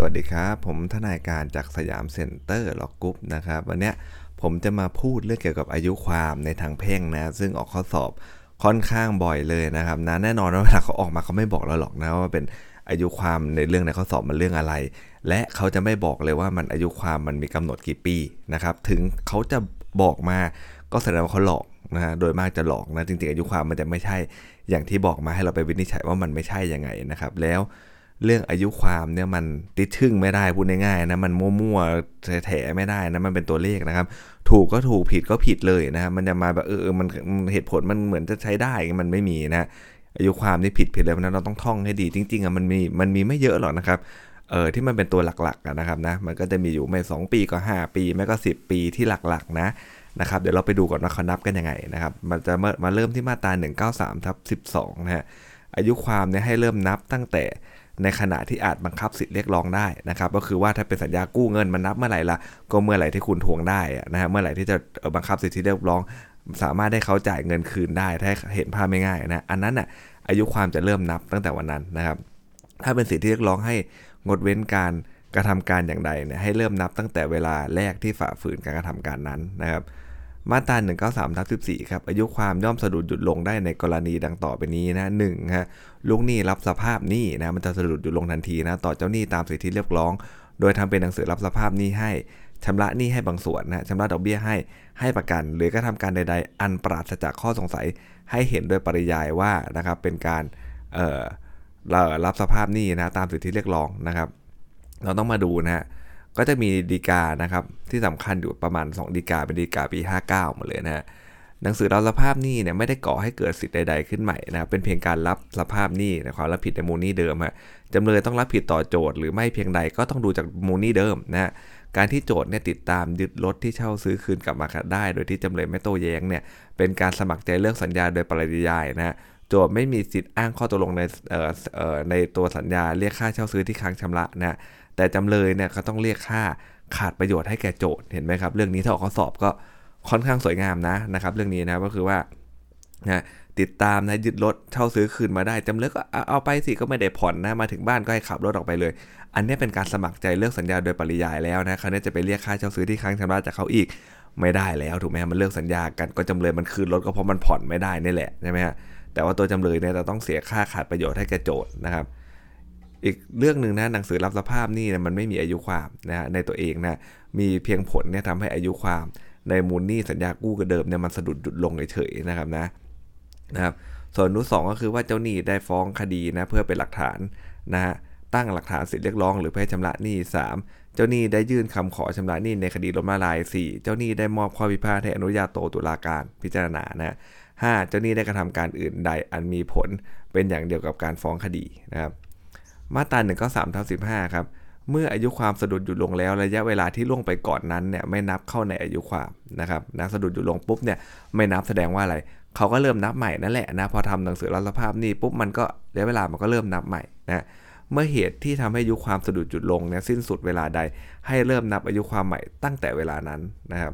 สวัสดีครับ ผมทนายการจาก Siam Center Law Group นะครับวันนี้ผมจะมาพูดเรื่องเกี่ยวกับอายุความในทางแพ่งนะ ซึ่งออกข้อสอบค่อนข้างบ่อยเลยนะครับนะแน่นอนว่าเวลาเขาออกมาเขาไม่บอกเราหรอกนะว่าเป็นอายุความในเรื่องในข้อสอบมันเรื่องอะไร และเขาจะไม่บอกเลยว่ามันอายุความมันมีกำหนดกี่ปีนะครับถึงเขาจะบอกมาก็แสดงว่าเขาหลอกนะฮะโดยมากจะหลอกนะจริงๆอายุความมันจะไม่ใช่อย่างที่บอกมาให้เราไปวินิจฉัยว่ามันไม่ใช่ยังไงนะครับแล้ว เรื่องอายุความเนี่ยมันติดชึ่งไม่ได้พูดง่ายๆนะมันมั่วๆแถๆไม่ได้นะมันเป็นตัวเลขนะครับ ถูกก็ถูกผิดก็ผิดเลยนะครับมันจะมาแบบเออมันเหตุผลมันเหมือนจะใช้ได้มันไม่มีนะอายุความนี่ผิดผิดเลยเพราะนั้นเราต้องท่องให้ดี จริงๆอะมันมีมันมีไม่เยอะหรอกนะครับเออที่มันเป็นตัวหลักๆนะครับนะมันก็จะมีอยู่ไม่สปีก็ 5 ปีไม่ก็ 10 ปีที่หลักๆนะนะครับเดี๋ยวเราไปดูก่อนว่าเขานับกันยังไงนะครับมันจะมามาเริ่มที่มาตรา193ทับ12นะฮะอายุความเนี่ยให้เริ่มนับตั้งแต่ ในขณะที่อาจบังคับสิทธิ์เรียกร้องได้นะครับก็คือว่าถ้าเป็นสัญญากู้เงินมันนับเมื่อไหร่ละก็เมื่อไหร่ที่คุณทวงได้นะฮะเมื่อไหร่ที่จะบังคับสิทธิเรียกร้อง สามารถได้เขาจ่ายเงินคืนได้ถ้าเห็นภาพไม่ง่ายนะอันนั้นอะอายุความจะเริ่มนับตั้งแต่วันนั้นนะครับ ถ้าเป็นสิทธิเรียกร้องให้งดเว้นการกระทำการอย่างใดเนี่ยให้เริ่มนับตั้งแต่เวลาแรกที่ฝ่าฝืนการกระทำการนั้นนะครับ มาตรา193ทับ14ครับอายุความย่อมสะดุดหยุดลงได้ในกรณีดังต่อไปนี้นะหนึ่งฮะลูกหนี้รับสภาพหนี้นะมันจะสะดุดหยุดลงทันทีนะต่อเจ้าหนี้ตามสิทธิเรียกร้อง โดยทำเป็นหนังสือรับสภาพหนี้ให้ชำระหนี้ให้บางส่วนนะชำระดอกเบี้ยให้ให้ประกัน หรือก็ทำการใด ๆ อันปราศจากข้อสงสัยให้เห็นโดยปริยายว่านะครับเป็นการเอ่อรับสภาพหนี้นะตามสิทธิเรียกร้องนะครับ เราต้องมาดูนะฮะ ก็จะมีดีกานะครับที่สำคัญอยู่ประมาณ 2 ดีกาเป็นดีกาปี 59หมดเลยนะฮะหนังสือรับสภาพหนี้เนี่ยไม่ได้ก่อให้เกิดสิทธิ์ใด ๆขึ้นใหม่นะเป็นเพียงการรับสภาพหนี้ในความรับผิดในมูลหนี้เดิมฮะจำเลยต้องรับผิดต่อโจทย์หรือไม่เพียงใดก็ต้องดูจากมูลหนี้เดิมนะการที่โจทย์เนี่ยติดตามยึดรถที่เช่าซื้อคืนกลับมาได้ โดยที่จำเลยไม่โต้แย้งเนี่ยเป็นการสมัครใจเลิกสัญญาโดยปริยายนะโจทย์ไม่มีสิทธิ์อ้างข้อตกลงในในตัวสัญญาเรียกค่าเช่าซื้อที่ค้างชำระนะ แต่จำเลยเนี่ยเขาต้องเรียกค่าขาดประโยชน์ให้แก่โจทย์เห็นไหมครับ เรื่องนี้ถ้าออกข้อสอบก็ค่อนข้างสวยงามนะนะครับ เรื่องนี้นะก็คือว่านะติดตามนะยึดรถเช่าซื้อคืนมาได้จำเลยก็เอาไปสิก็ไม่ได้ผ่อนนะมาถึงบ้านก็ให้ขับรถออกไปเลย อันนี้เป็นการสมัครใจเลิกสัญญาโดยปริยายแล้วนะเขาเนี่ยจะไปเรียกค่าเช่าซื้อที่ค้างชำระจากเขาอีกไม่ได้แล้วถูกไหมมันเลิกสัญญากันก็จำเลยมันคืนรถก็เพราะมันผ่อนไม่ได้นี่แหละใช่ไหมฮะแต่ว่าตัวจำเลยเนี่ยจะต้องเสียค่าขาดประโยชน์ให้แก่โจทย์นะครับ อีกเรื่องหนึ่งนะหนังสือรับสภาพนี่นะมันไม่มีอายุความนะในตัวเองนะมีเพียงผลเนี่ยทำให้อายุความในมูลนี้สัญญากู้กระเดิมเนี่ยมันสะดุดหยุดลงเฉยๆนะครับนะนะครับส่วนนุสองก็คือว่าเจ้าหนี้ได้ฟ้องคดีนะเพื่อเป็นหลักฐานนะฮะตั้งหลักฐานสิทธิเรียกร้องหรือเพื่อชำระหนี้ 3. เจ้าหนี้ได้ยื่นคำขอชำระหนี้ในคดีล้มละลาย 4. เจ้าหนี้ได้มอบข้อพิพาทให้อนุญาโตตุลาการพิจารณานะ 5. เจ้าหนี้ได้กระทำการอื่นใดอันมีผลเป็นอย่างเดียวกับการฟ้องคดีนะครับ มาตรา1ก็3ทับ15 ครับ เมื่ออายุความสะดุดหยุดลงแล้วระยะเวลาที่ล่วงไปก่อนนั้นเนี่ยไม่นับเข้าในอายุความนะครับนะสะดุดหยุดลงปุ๊บเนี่ยไม่นับแสดงว่าอะไรเขาก็เริ่มนับใหม่นั่นแหละนะพอทำหนังสือรับสภาพนี่ปุ๊บมันก็ระยะเวลามันก็เริ่มนับใหม่นะเมื่อเหตุที่ทำให้อายุความสะดุดหยุดลงเนี่ยสิ้นสุดเวลาใด ให้เริ่มนับอายุความใหม่ตั้งแต่เวลานั้นนะครับ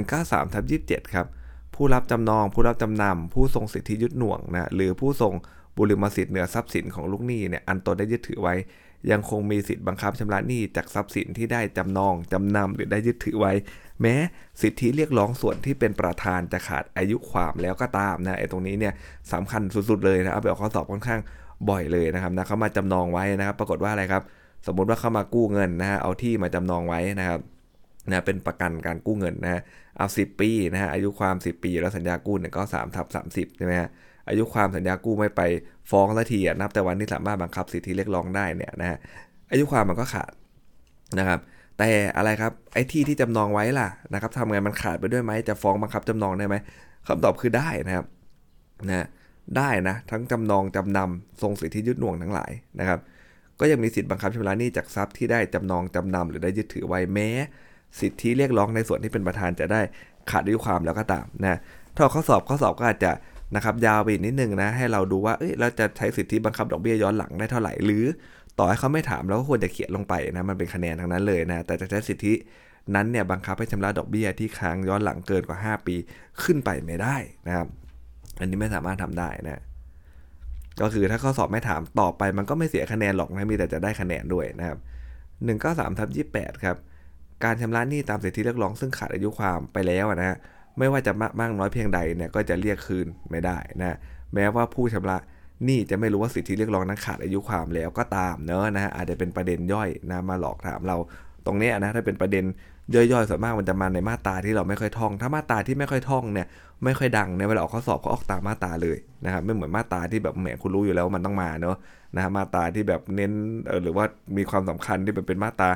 193ทับ27 ครับ ผู้รับจำนอง ผู้รับจำนำผู้ทรงสิทธิยึดหน่วงนะหรือผู้ทรง บุริมสิทธิ์เหนือทรัพย์สินของลูกหนี้เนี่ยอันตนได้ยึดถือไว้ ยังคงมีสิทธิ์บังคับชำระหนี้จากทรัพย์สินที่ได้จำนองจำนำหรือได้ยึดถือไว้ แม้สิทธิเรียกร้องส่วนที่เป็นประธานจะขาดอายุความแล้วก็ตามนะไอ้ตรงนี้เนี่ยสำคัญสุดๆเลยนะเอาไปออกข้อสอบค่อนข้างบ่อยเลยนะครับนะเขามาจำนองไว้นะครับ ปรากฏว่าอะไรครับ สมมุติว่าเขามากู้เงินนะฮะเอาที่มาจำนองไว้นะครับนะเป็นประกันการกู้เงินนะเอา 10 ปีนะฮะอายุความ 10 ปี แล้วสัญญากู้เนี่ยก็3ทับ30ใช่ไหมฮะ อายุความสัญญากู้ไม่ไปฟ้องละทีนับแต่วันที่สามารถบังคับสิทธิเรียกร้องได้เนี่ยนะฮะอายุความมันก็ขาดนะครับ แต่อะไรครับไอ้ที่ที่จำนองไว้ล่ะนะครับทำไงมันขาดไปด้วยไหมจะฟ้องบังคับจำนองได้ไหมคำตอบคือได้นะครับนะได้นะทั้งจำนองจำนำทรงสิทธิยึดหน่วงทั้งหลายนะครับ ก็ยังมีสิทธิบังคับชำระหนี้จากทรัพย์ที่ได้จำนองจำนำหรือได้ยึดถือไว้แม้ สิทธิเรียกร้องในส่วนที่เป็นประธานจะได้ขาดอายุความแล้วก็ตามนะถ้าข้อสอบข้อสอบก็อาจจะ นะครับยาวไปอีกนิดนึงนะให้เราดูว่าเอ้ยเราจะใช้สิทธิบังคับดอกเบี้ยย้อนหลังได้เท่าไหร่หรือ ต่อให้เขาไม่ถามเราก็ควรจะเขียนลงไปนะมันเป็นคะแนนทั้งนั้นเลยนะแต่จะใช้สิทธินั้นเนี่ยบังคับให้ชำระดอกเบี้ยที่ค้างย้อนหลังเกินกว่า 5 ปีขึ้นไปไม่ได้นะครับ อันนี้ไม่สามารถทำได้นะก็คือถ้าข้อสอบไม่ถามตอบไปมันก็ไม่เสียคะแนนหรอกนะมีแต่จะได้คะแนนด้วยนะครับ193ทับ28 ครับ การชำระหนี้ตามสิทธิเรียกร้องซึ่งขาดอายุความไปแล้วนะฮะ ไม่ว่าจะมากน้อยเพียงใดเนี่ยก็จะเรียกคืนไม่ได้นะแม้ว่าผู้ชำระหนี้จะไม่รู้ว่าสิทธิเรียกร้องนั้นขาดอายุความแล้วก็ตามเนอะนะฮะอาจจะเป็นประเด็นย่อยนะมาหลอกถามเราตรงนี้นะถ้าเป็นประเด็นย่อยๆส่วนมากมันจะมาในมาตราที่เราไม่ค่อยท่อง ถ้ามาตราที่ไม่ค่อยท่องเนี่ยไม่ค่อยดังในเวลาออกข้อสอบก็ออกตามมาตราเลยนะครับไม่เหมือนมาตราที่แบบแหมคุณรู้อยู่แล้วมันต้องมาเนอะนะมาตราที่แบบเน้นหรือว่ามีความสำคัญที่เป็นมาตรา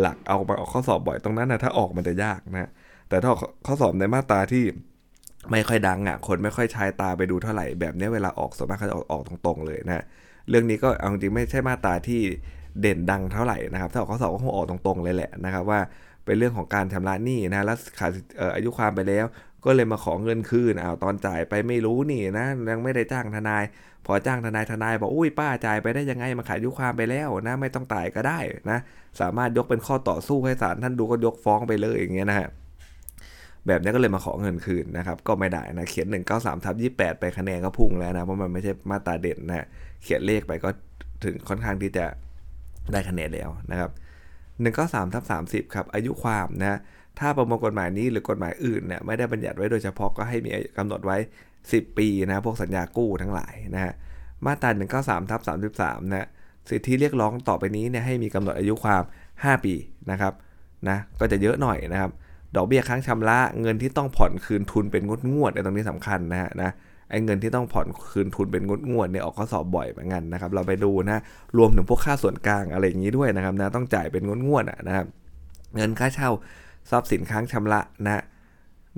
หลักเอามาออกข้อสอบบ่อยตรงนั้นนะถ้าออกมันจะยากนะ แต่ถ้าข้อสอบในมาตราที่ไม่ค่อยดังอะ คนไม่ค่อยใช้ตาไปดูเท่าไหร่แบบนี้เวลาออกส่วนมากเขาจะออกตรงๆเลยนะเรื่องนี้ก็เอาจริงไม่ใช่มาตราที่เด่นดังเท่าไหร่นะครับถ้าออกข้อสอบก็คงออกตรงๆเลยแหละนะครับว่าเป็นเรื่องของการชำระหนี้นะแล้วขาดอายุความไปแล้ว ก็เลยมาขอเงินคืนอ้าวตอนจ่ายไปไม่รู้นี่นะยังไม่ได้จ้างทนาย พอจ้างทนายทนายบอกอุ้ยป้าจ่ายไปได้ยังไงมาขายอายุความไปแล้วนะไม่ต้องจ่ายก็ได้นะสามารถยกเป็นข้อต่อสู้ให้ศาลท่านดูก็ยกฟ้องไปเลยอย่างเงี้ยนะฮะ แบบนี้ก็เลยมาขอเงินคืนนะครับ ก็ไม่ได้นะ เขียน 193ทับ28 ไปคะแนนก็พุ่งแล้วนะ เพราะมันไม่ใช่มาตราเด่นนะ เขียนเลขไปก็ถึงค่อนข้างที่จะได้คะแนนแล้วนะครับ193ทับ30 ครับ อายุความนะ ถ้าประมวลกฎหมายนี้หรือกฎหมายอื่นเนี่ยไม่ได้บัญญัติไว้โดยเฉพาะก็ให้มีกำหนดไว้ 10 ปีนะ พวกสัญญากู้ทั้งหลายนะฮะ มาตรา193ทับ33 นะ สิทธิเรียกร้องต่อไปนี้เนี่ยให้มีกำหนดอายุความ 5 ปีนะครับ นะ ก็จะเยอะหน่อยนะครับ ดอกเบี้ยค้างชำระเงินที่ต้องผ่อนคืนทุนเป็นงดงวดในตรงนี้สำคัญนะฮะนะไอ้เงินที่ต้องผ่อนคืนทุนเป็นงดงวดเนี่ยออกข้อสอบบ่อยเหมือนกันนะครับเราไปดูนะรวมถึงพวกค่าส่วนกลางอะไรอย่างนี้ด้วยนะครับนะต้องจ่ายเป็นงดงวดนะครับเงินค่าเช่าทรัพย์สินค้างชำระนะ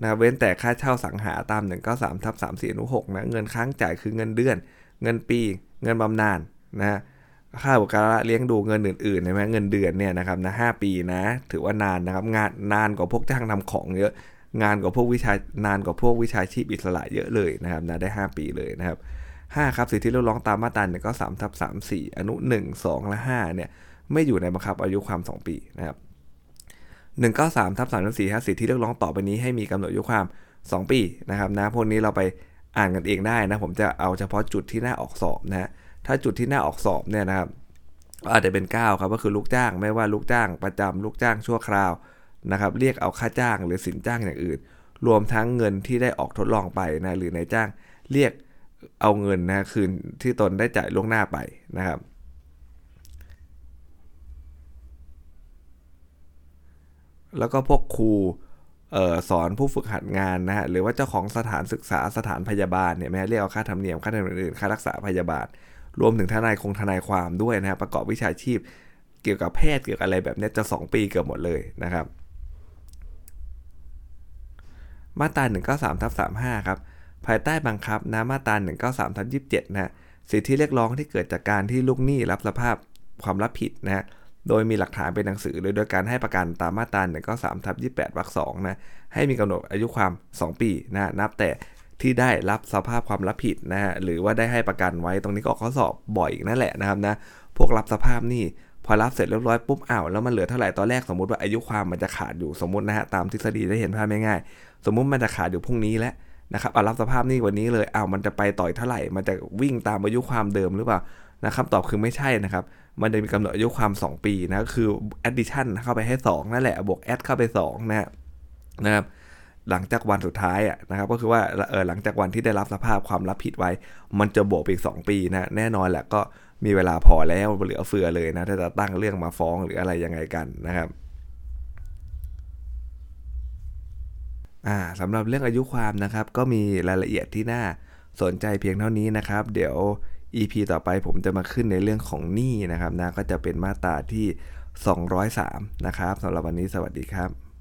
นะเว้นแต่ค่าเช่าสังหาตาม193ทับ3 4 6นะเงินค้างจ่ายคือเงินเดือน เงินปี เงินบำนาญนะ ค่าบุคลาเลี้ยงดูเงินอื่นๆใช่ไหมเงินเดือนเนี่ยนะครับนะหปีนะ ถือว่านานนะครับงานนานกว่าพวกจ้างทำของเยอะงานกว่าพวกวิชานานกว่าพวกวิชาชีพอิสระเยอะเลยนะครับนะได้ 5 ปีเลยนะครับ5ครับสิทธิเรียกร้องตามมาตราเนี่ยก็3ทับ3 4 อนุ 1 2 และ5เนี่ยไม่อยู่ในบังคับอายุความ 2 ปีนะครับ193ทับ3ทับ4ครับสิทธิเรียกร้องต่อไปนี้ให้มีกำหนดอายุความ 2 ปีนะครับนะพวกนี้เราไปอ่านกันเองได้นะผมจะเอาเฉพาะจุดที่น้าออกสอบนะ ถ้าจุดที่น้าออกสอบเนี่ยนะครับอาจจะเป็น9ครับก็คือลูกจ้างไม่ว่าลูกจ้างประจำลูกจ้างชั่วคราวนะครับเรียกเอาค่าจ้างหรือสินจ้างอย่างอื่น รวมทั้งเงินที่ได้ออกทดลองไปนะหรือนายจ้างเรียกเอาเงินนะคืนที่ตนได้จ่ายล่วงหน้าไปนะครับแล้วก็พวกครูสอนผู้ฝึกหัดงานนะฮะหรือว่าเจ้าของสถานศึกษาสถานพยาบาลเนี่ยแม้เรียกเอาค่าธรรมเนียมค่าธรรมเนียมอื่นค่ารักษาพยาบาล รวมถึงทนายคงทนายความด้วยนะประกอบวิชาชีพเกี่ยวกับแพทย์เกี่ยวกับอะไรแบบนี้จะ 2 ปีเกือบหมดเลยนะครับ มาตรา193ทับ35ครับภายใต้บังคับนะมาตรา193ทับ27นะสิทธิเรียกร้องที่เกิดจากการที่ลูกหนี้รับสภาพความรับผิดนะโดยมีหลักฐานเป็นหนังสือ โดยการให้ประกันตามมาตรา193ทับ28วรรค2นะให้มีกำหนดอายุความ 2 ปีนะนับแต่ ที่ได้รับสภาพความรับผิดนะฮะหรือว่าได้ให้ประกันไว้ตรงนี้ก็ข้อสอบบ่อยนั่นแหละนะครับนะพวกรับสภาพนี่พอรับเสร็จเรียบร้อยปุ๊บอ้าวแล้วมันเหลือเท่าไหร่ตอนแรกสมมติว่าอายุความมันจะขาดอยู่สมมตินะฮะตามทฤษฎีได้เห็นภาพง่ายๆสมมุติมันจะขาดอยู่พรุ่งนี้แล้วนะครับเอารับสภาพนี่วันนี้เลยอ้าวมันจะไปต่อยเท่าไหร่ มันจะวิ่งตามอายุความเดิมหรือเปล่านะครับตอบคือไม่ใช่นะครับมันจะมีกำหนดอายุความ 2 ปีนะคือ addition เข้าไปให้ 2 นั่นแหละบวก add เข้าไป2นะนะครับ หลังจากวันสุดท้ายอะนะครับก็คือว่าเออหลังจากวันที่ได้รับสภาพความรับผิดไว้ มันจะบวกอีก 2 ปีนะแน่นอนแหละก็มีเวลาพอแล้วเหลือเฟือเลยนะถ้าจะตั้งเรื่องมาฟ้องหรืออะไรยังไงกันนะครับอ่าสำหรับเรื่องอายุความนะครับ ก็มีรายละเอียดที่น่าสนใจเพียงเท่านี้นะครับ เดี๋ยว EP ต่อไปผมจะมาขึ้นในเรื่องของหนี้นะครับนะก็จะเป็นมาตราที่ 203 นะครับสำหรับวันนี้สวัสดีครับ